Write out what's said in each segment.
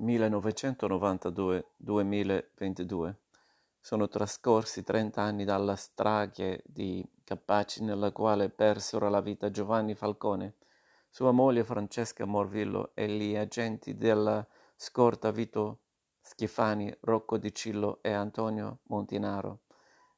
1992-2022. Sono trascorsi trent'anni dalla strage di Capaci nella quale persero la vita Giovanni Falcone, sua moglie Francesca Morvillo e gli agenti della scorta Vito Schifani, Rocco Di Cillo e Antonio Montinaro.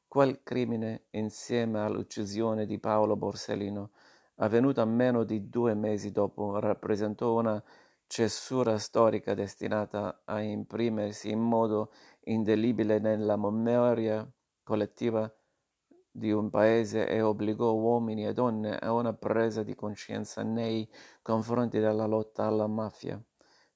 Quel crimine, insieme all'uccisione di Paolo Borsellino, avvenuta meno di due mesi dopo, rappresentò una cesura storica destinata a imprimersi in modo indelibile nella memoria collettiva di un paese e obbligò uomini e donne a una presa di coscienza nei confronti della lotta alla mafia.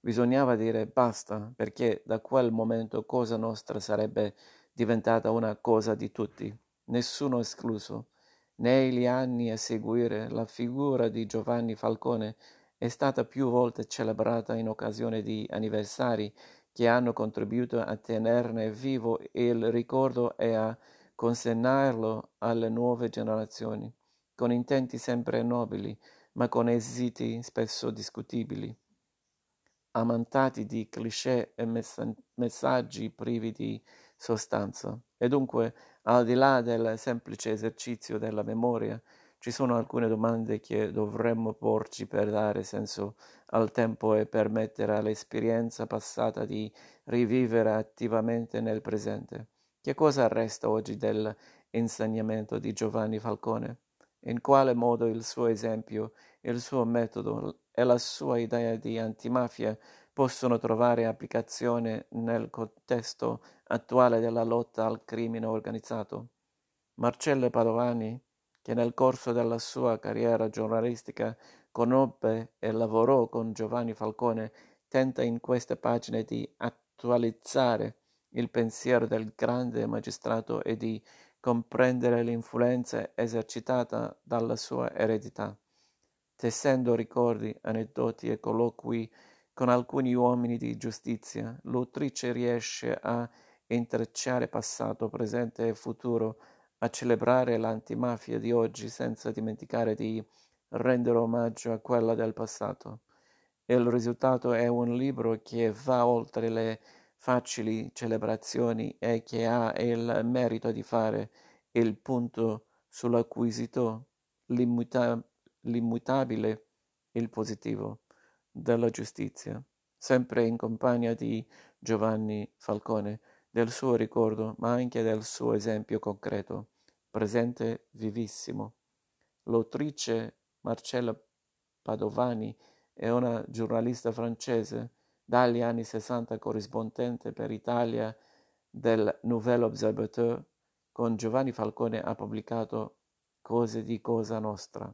Bisognava dire basta, perché da quel momento Cosa Nostra sarebbe diventata una cosa di tutti, nessuno escluso. Negli anni a seguire la figura di Giovanni Falcone è stata più volte celebrata in occasione di anniversari che hanno contribuito a tenerne vivo il ricordo e a consegnarlo alle nuove generazioni, con intenti sempre nobili, ma con esiti spesso discutibili, amantati di cliché e messaggi privi di sostanza. E dunque, al di là del semplice esercizio della memoria, ci sono alcune domande che dovremmo porci per dare senso al tempo e permettere all'esperienza passata di rivivere attivamente nel presente. Che cosa resta oggi dell'insegnamento di Giovanni Falcone? In quale modo il suo esempio, il suo metodo e la sua idea di antimafia possono trovare applicazione nel contesto attuale della lotta al crimine organizzato? Marcello Padovani che nel corso della sua carriera giornalistica conobbe e lavorò con Giovanni Falcone, tenta in queste pagine di attualizzare il pensiero del grande magistrato e di comprendere l'influenza esercitata dalla sua eredità, tessendo ricordi, aneddoti e colloqui con alcuni uomini di giustizia, l'autrice riesce a intrecciare passato, presente e futuro a celebrare l'antimafia di oggi senza dimenticare di rendere omaggio a quella del passato. Il risultato è un libro che va oltre le facili celebrazioni e che ha il merito di fare il punto sull'acquisito, l'immuta- l'immutabile, il positivo della giustizia, sempre in compagnia di Giovanni Falcone del suo ricordo, ma anche del suo esempio concreto, presente vivissimo. L'autrice Marcella Padovani è una giornalista francese, dagli anni 60 corrispondente per Italia del Nouvel Observateur, con Giovanni Falcone ha pubblicato Cose di Cosa Nostra.